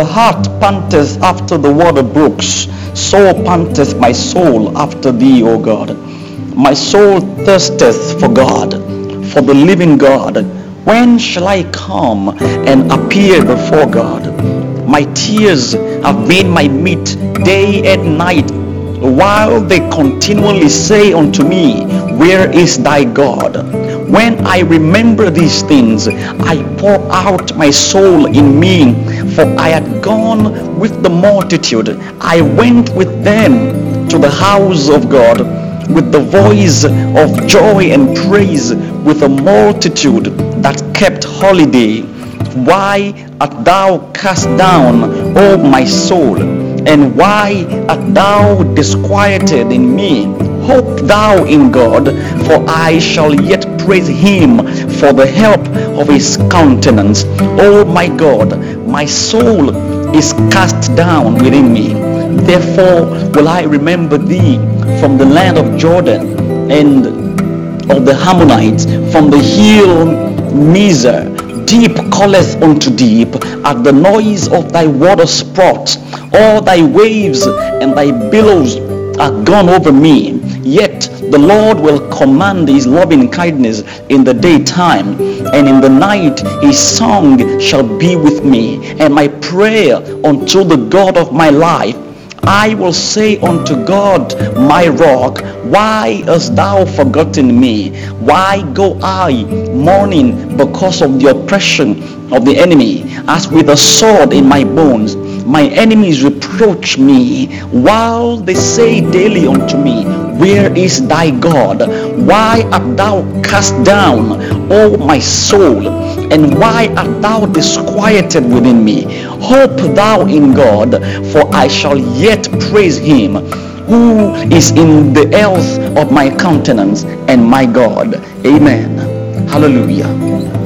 the hart panteth after the water brooks, so panteth my soul after thee, O God. My soul thirsteth for God, for the living God. When shall I come and appear before God? My tears have been my meat day and night, while they continually say unto me, Where is thy God? When I remember these things, I pour out my soul in me, for I had gone with the multitude. I went with them to the house of God with the voice of joy and praise with a multitude that kept holiday. Why art thou cast down, O my soul? And why art thou disquieted in me? Hope thou in God, for I shall yet praise him for the help of his countenance. O my God, my soul is cast down within me. Therefore will I remember thee from the land of Jordan and of the Hermonites, from the hill Mizar. Deep calleth unto deep at the noise of thy water sprouts. All thy waves and thy billows are gone over me. The Lord will command his loving kindness in the daytime, and in the night his song shall be with me, and my prayer unto the God of my life. I will say unto God, my rock, why hast thou forgotten me? Why go I mourning because of the oppression of the enemy, as with a sword in my bones? My enemies reproach me, while they say daily unto me, Where is thy God? Why art thou cast down, O my soul? And why art thou disquieted within me? Hope thou in God, for I shall yet praise him, who is in the health of my countenance and my God. Amen. Hallelujah.